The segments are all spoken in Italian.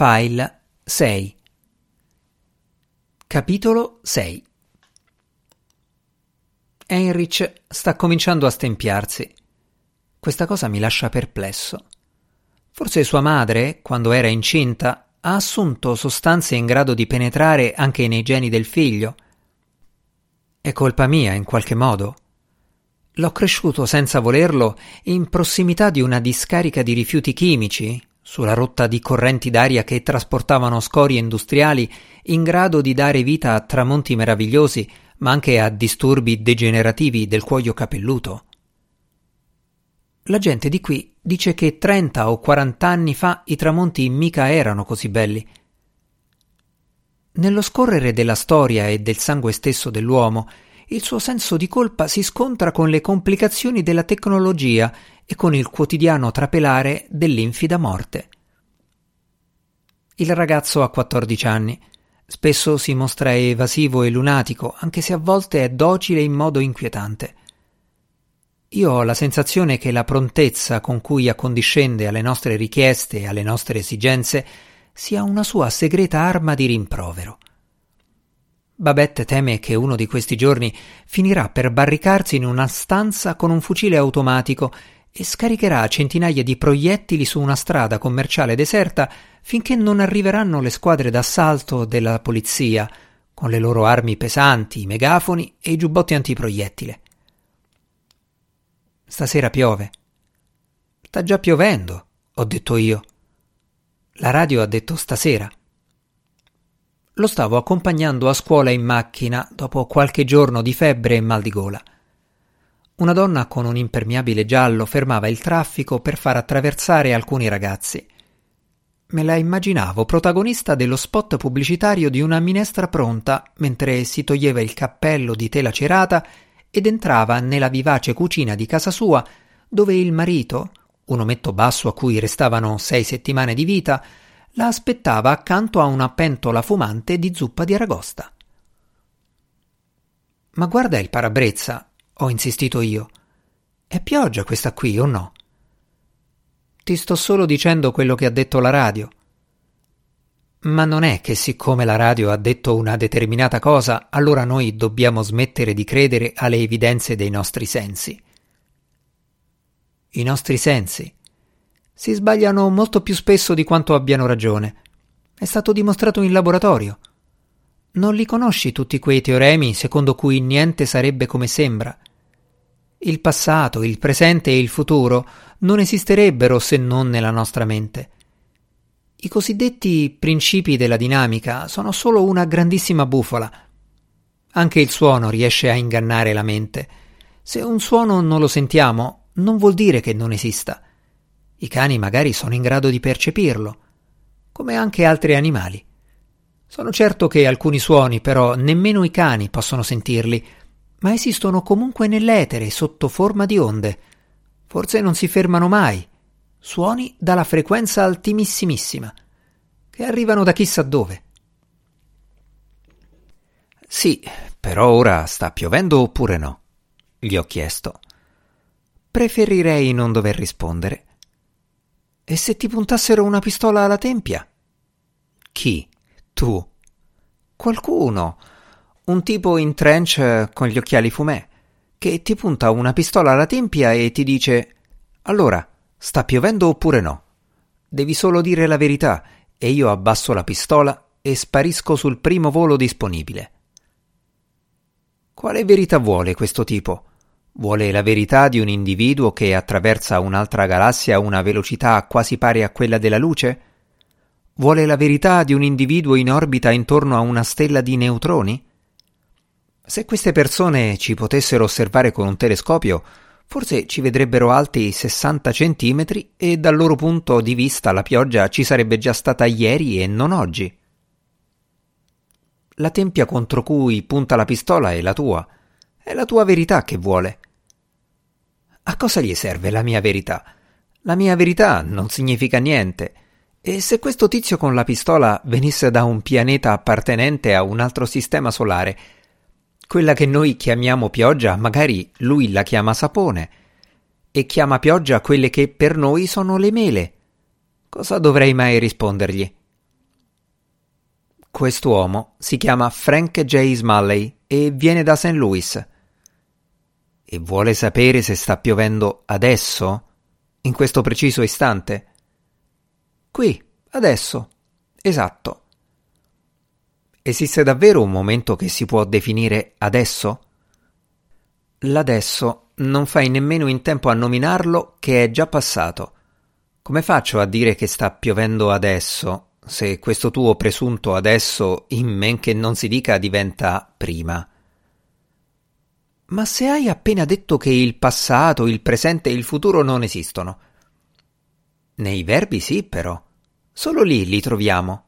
File 6 Capitolo 6 Heinrich sta cominciando a stempiarsi. Questa cosa mi lascia perplesso. Forse sua madre, quando era incinta, ha assunto sostanze in grado di penetrare anche nei geni del figlio. È colpa mia, in qualche modo. L'ho cresciuto senza volerlo in prossimità di una discarica di rifiuti chimici, sulla rotta di correnti d'aria che trasportavano scorie industriali in grado di dare vita a tramonti meravigliosi, ma anche a disturbi degenerativi del cuoio capelluto. La gente di qui dice che 30 o 40 anni fa i tramonti mica erano così belli. Nello scorrere della storia e del sangue stesso dell'uomo, il suo senso di colpa si scontra con le complicazioni della tecnologia e con il quotidiano trapelare dell'infida morte. Il ragazzo ha 14 anni. Spesso si mostra evasivo e lunatico, anche se a volte è docile in modo inquietante. Io ho la sensazione che la prontezza con cui accondiscende alle nostre richieste e alle nostre esigenze sia una sua segreta arma di rimprovero. Babette teme che uno di questi giorni finirà per barricarsi in una stanza con un fucile automatico e scaricherà centinaia di proiettili su una strada commerciale deserta finché non arriveranno le squadre d'assalto della polizia con le loro armi pesanti, i megafoni e i giubbotti antiproiettile. Stasera piove. Sta già piovendo, ho detto io. La radio ha detto stasera. Lo stavo accompagnando a scuola in macchina dopo qualche giorno di febbre e mal di gola. Una donna con un impermeabile giallo fermava il traffico per far attraversare alcuni ragazzi. Me la immaginavo protagonista dello spot pubblicitario di una minestra pronta mentre si toglieva il cappello di tela cerata ed entrava nella vivace cucina di casa sua dove il marito, un ometto basso a cui restavano sei settimane di vita, la aspettava accanto a una pentola fumante di zuppa di aragosta. Ma guarda il parabrezza, ho insistito io. È pioggia questa qui o no? Ti sto solo dicendo quello che ha detto la radio. Ma non è che siccome la radio ha detto una determinata cosa, allora noi dobbiamo smettere di credere alle evidenze dei nostri sensi. I nostri sensi si sbagliano molto più spesso di quanto abbiano ragione. È stato dimostrato in laboratorio. Non li conosci tutti quei teoremi secondo cui niente sarebbe come sembra. Il passato, il presente e il futuro non esisterebbero se non nella nostra mente. I cosiddetti principi della dinamica sono solo una grandissima bufola. Anche il suono riesce a ingannare la mente. Se un suono non lo sentiamo, non vuol dire che non esista. I cani magari sono in grado di percepirlo, come anche altri animali. Sono certo che alcuni suoni, però, nemmeno i cani possono sentirli, ma esistono comunque nell'etere sotto forma di onde. Forse non si fermano mai. Suoni dalla frequenza altimissimissima, che arrivano da chissà dove. Sì, però ora sta piovendo oppure no? gli ho chiesto. Preferirei non dover rispondere. E se ti puntassero una pistola alla tempia? Chi? Tu? Qualcuno. Un tipo in trench con gli occhiali fumè, che ti punta una pistola alla tempia e ti dice Allora, sta piovendo oppure no? Devi solo dire la verità e io abbasso la pistola e sparisco sul primo volo disponibile. Quale verità vuole questo tipo? Vuole la verità di un individuo che attraversa un'altra galassia a una velocità quasi pari a quella della luce? Vuole la verità di un individuo in orbita intorno a una stella di neutroni? Se queste persone ci potessero osservare con un telescopio, forse ci vedrebbero alti 60 centimetri e dal loro punto di vista la pioggia ci sarebbe già stata ieri e non oggi. La tempia contro cui punta la pistola è la tua. È la tua verità che vuole. A cosa gli serve la mia verità? La mia verità non significa niente. E se questo tizio con la pistola venisse da un pianeta appartenente a un altro sistema solare, quella che noi chiamiamo pioggia, magari lui la chiama sapone, e chiama pioggia quelle che per noi sono le mele. Cosa dovrei mai rispondergli? Quest'uomo si chiama Frank J. Smalley e viene da St. Louis. E vuole sapere se sta piovendo adesso? In questo preciso istante? Qui, adesso. Esatto. Esiste davvero un momento che si può definire adesso? L'adesso non fai nemmeno in tempo a nominarlo che è già passato. Come faccio a dire che sta piovendo adesso, se questo tuo presunto adesso, in men che non si dica, diventa prima? Ma se hai appena detto che il passato, il presente e il futuro non esistono. Nei verbi sì, però. Solo lì li troviamo.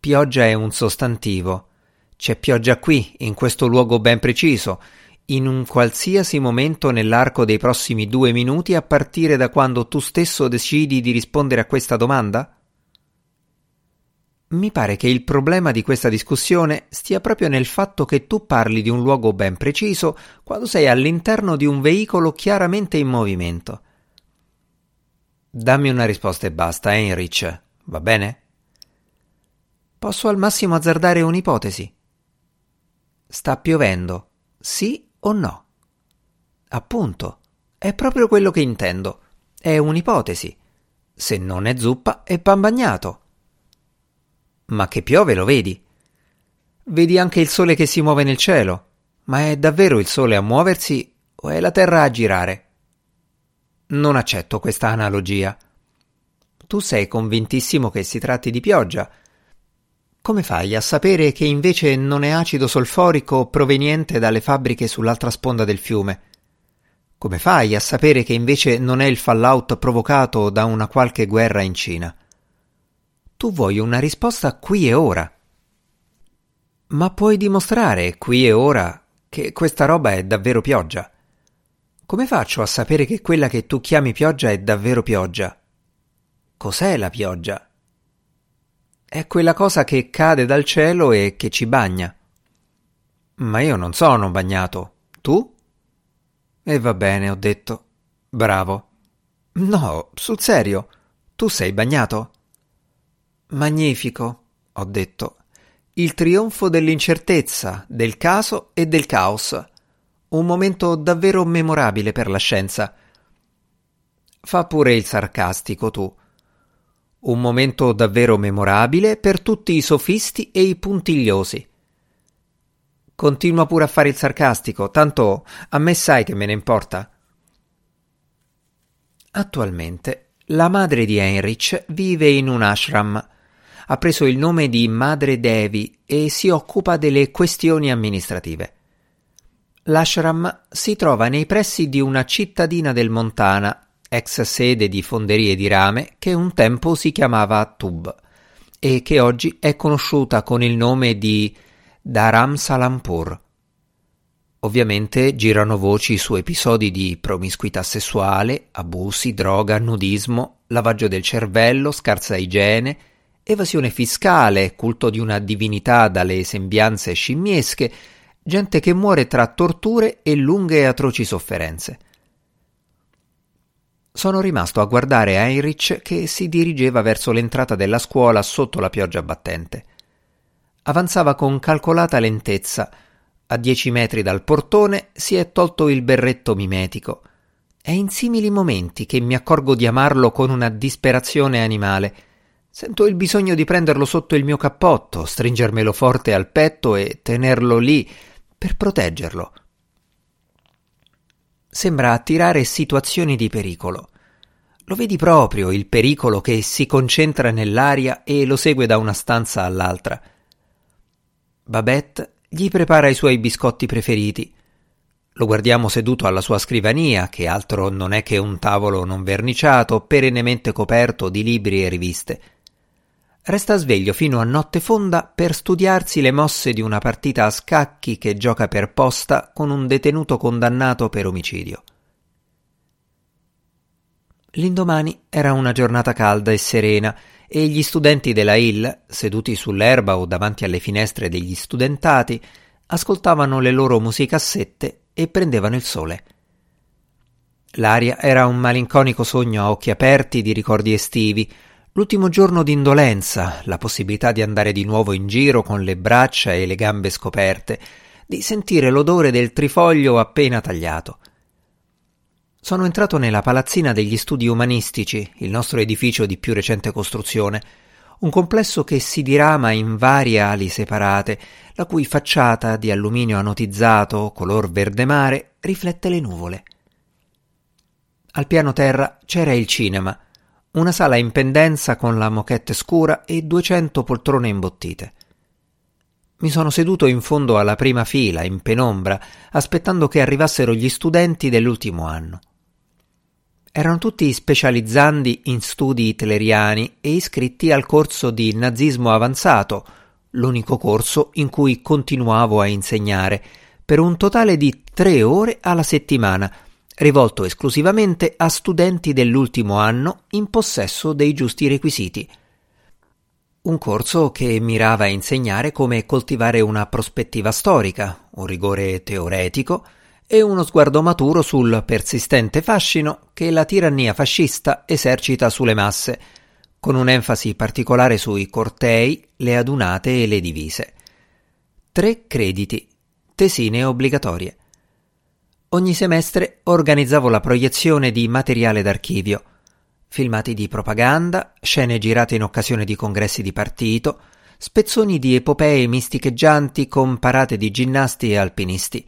Pioggia è un sostantivo. C'è pioggia qui, in questo luogo ben preciso, in un qualsiasi momento nell'arco dei prossimi due minuti a partire da quando tu stesso decidi di rispondere a questa domanda? Mi pare che il problema di questa discussione stia proprio nel fatto che tu parli di un luogo ben preciso quando sei all'interno di un veicolo chiaramente in movimento. Dammi una risposta e basta, Heinrich, va bene? Posso al massimo azzardare un'ipotesi. Sta piovendo, sì o no? Appunto, è proprio quello che intendo. È un'ipotesi. Se non è zuppa, è pan bagnato. Ma che piove, lo vedi? Vedi anche il sole che si muove nel cielo. Ma è davvero il sole a muoversi o è la terra a girare? Non accetto questa analogia. Tu sei convintissimo che si tratti di pioggia, come fai a sapere che invece non è acido solforico proveniente dalle fabbriche sull'altra sponda del fiume? Come fai a sapere che invece non è il fallout provocato da una qualche guerra in Cina? Tu vuoi una risposta qui e ora. Ma puoi dimostrare qui e ora che questa roba è davvero pioggia? Come faccio a sapere che quella che tu chiami pioggia è davvero pioggia? Cos'è la pioggia? È quella cosa che cade dal cielo e che ci bagna. Ma io non sono bagnato. Tu? E va bene, ho detto. Bravo. No, sul serio. Tu sei bagnato? Magnifico, ho detto. Il trionfo dell'incertezza, del caso e del caos. Un momento davvero memorabile per la scienza. Fa pure il sarcastico tu. Un momento davvero memorabile per tutti i sofisti e i puntigliosi. Continua pure a fare il sarcastico, tanto a me sai che me ne importa. Attualmente la madre di Heinrich vive in un ashram. Ha preso il nome di Madre Devi e si occupa delle questioni amministrative. L'ashram si trova nei pressi di una cittadina del Montana ex sede di fonderie di rame che un tempo si chiamava Tub e che oggi è conosciuta con il nome di Dharam Salampur. Ovviamente girano voci su episodi di promiscuità sessuale, abusi, droga, nudismo, lavaggio del cervello, scarsa igiene, evasione fiscale, culto di una divinità dalle sembianze scimmiesche, gente che muore tra torture e lunghe e atroci sofferenze. Sono rimasto a guardare Heinrich che si dirigeva verso l'entrata della scuola sotto la pioggia battente. Avanzava con calcolata lentezza. A dieci metri dal portone si è tolto il berretto mimetico. È in simili momenti che mi accorgo di amarlo con una disperazione animale. Sento il bisogno di prenderlo sotto il mio cappotto, stringermelo forte al petto e tenerlo lì per proteggerlo sembra attirare situazioni di pericolo. Lo vedi proprio il pericolo che si concentra nell'aria e lo segue da una stanza all'altra. Babette gli prepara i suoi biscotti preferiti. Lo guardiamo seduto alla sua scrivania, che altro non è che un tavolo non verniciato, perennemente coperto di libri e riviste. Resta sveglio fino a notte fonda per studiarsi le mosse di una partita a scacchi che gioca per posta con un detenuto condannato per omicidio. L'indomani era una giornata calda e serena e gli studenti della Hill, seduti sull'erba o davanti alle finestre degli studentati, ascoltavano le loro musicassette e prendevano il sole. L'aria era un malinconico sogno a occhi aperti di ricordi estivi, L'ultimo giorno d'indolenza, la possibilità di andare di nuovo in giro con le braccia e le gambe scoperte, di sentire l'odore del trifoglio appena tagliato. Sono entrato nella palazzina degli studi umanistici, il nostro edificio di più recente costruzione, un complesso che si dirama in varie ali separate, la cui facciata di alluminio anotizzato color verde mare riflette le nuvole. Al piano terra c'era il cinema, una sala in pendenza con la moquette scura e duecento poltrone imbottite. Mi sono seduto in fondo alla prima fila, in penombra, aspettando che arrivassero gli studenti dell'ultimo anno. Erano tutti specializzandi in studi hitleriani e iscritti al corso di nazismo avanzato, l'unico corso in cui continuavo a insegnare, per un totale di tre ore alla settimana, rivolto esclusivamente a studenti dell'ultimo anno in possesso dei giusti requisiti. Un corso che mirava a insegnare come coltivare una prospettiva storica, un rigore teoretico e uno sguardo maturo sul persistente fascino che la tirannia fascista esercita sulle masse, con un'enfasi particolare sui cortei, le adunate e le divise. Tre crediti, tesine obbligatorie. Ogni semestre organizzavo la proiezione di materiale d'archivio, filmati di propaganda, scene girate in occasione di congressi di partito, spezzoni di epopee misticheggianti con parate di ginnasti e alpinisti.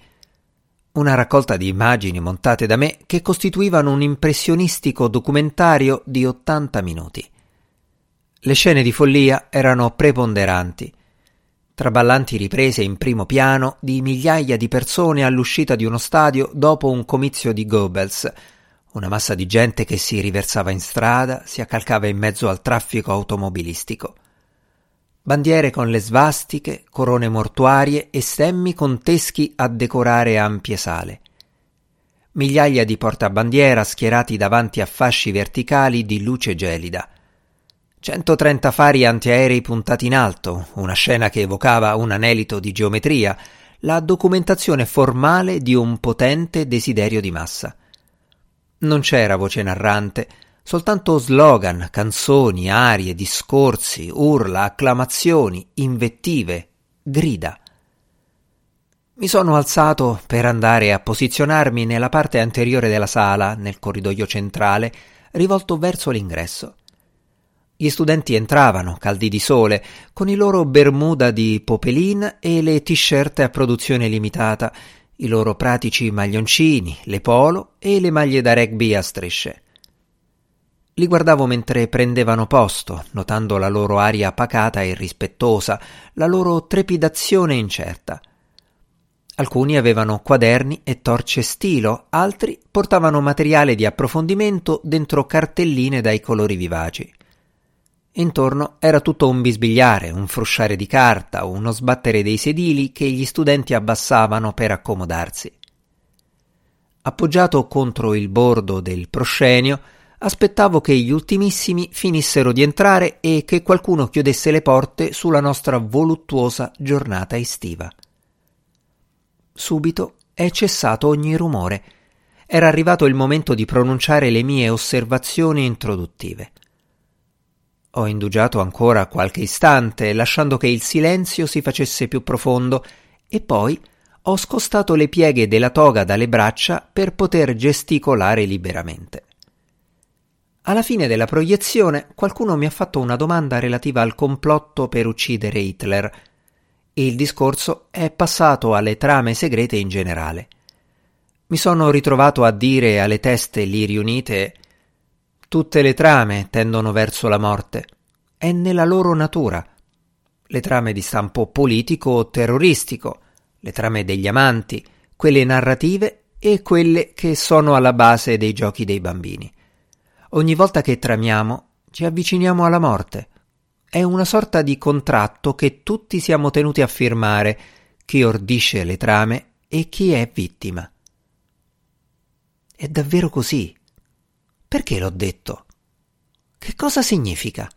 Una raccolta di immagini montate da me che costituivano un impressionistico documentario di 80 minuti. Le scene di follia erano preponderanti traballanti riprese in primo piano di migliaia di persone all'uscita di uno stadio dopo un comizio di Goebbels, una massa di gente che si riversava in strada, si accalcava in mezzo al traffico automobilistico. Bandiere con le svastiche, corone mortuarie e stemmi con teschi a decorare ampie sale. Migliaia di portabandiera schierati davanti a fasci verticali di luce gelida – 130 fari antiaerei puntati in alto, una scena che evocava un anelito di geometria, la documentazione formale di un potente desiderio di massa. Non c'era voce narrante, soltanto slogan, canzoni, arie, discorsi, urla, acclamazioni, invettive, grida. Mi sono alzato per andare a posizionarmi nella parte anteriore della sala, nel corridoio centrale, rivolto verso l'ingresso. Gli studenti entravano, caldi di sole, con i loro bermuda di popelin e le t-shirt a produzione limitata, i loro pratici maglioncini, le polo e le maglie da rugby a strisce. Li guardavo mentre prendevano posto, notando la loro aria pacata e rispettosa, la loro trepidazione incerta. Alcuni avevano quaderni e torce stilo, altri portavano materiale di approfondimento dentro cartelline dai colori vivaci. Intorno era tutto un bisbigliare, un frusciare di carta, uno sbattere dei sedili che gli studenti abbassavano per accomodarsi. Appoggiato contro il bordo del proscenio, aspettavo che gli ultimissimi finissero di entrare e che qualcuno chiudesse le porte sulla nostra voluttuosa giornata estiva. Subito è cessato ogni rumore. Era arrivato il momento di pronunciare le mie osservazioni introduttive. Ho indugiato ancora qualche istante, lasciando che il silenzio si facesse più profondo, e poi ho scostato le pieghe della toga dalle braccia per poter gesticolare liberamente. Alla fine della proiezione qualcuno mi ha fatto una domanda relativa al complotto per uccidere Hitler il discorso è passato alle trame segrete in generale. Mi sono ritrovato a dire alle teste lì riunite Tutte le trame tendono verso la morte. È nella loro natura. Le trame di stampo politico o terroristico, le trame degli amanti, quelle narrative e quelle che sono alla base dei giochi dei bambini. Ogni volta che tramiamo ci avviciniamo alla morte. È una sorta di contratto che tutti siamo tenuti a firmare, chi ordisce le trame e chi è vittima. È davvero così. Perché l'ho detto? Che cosa significa?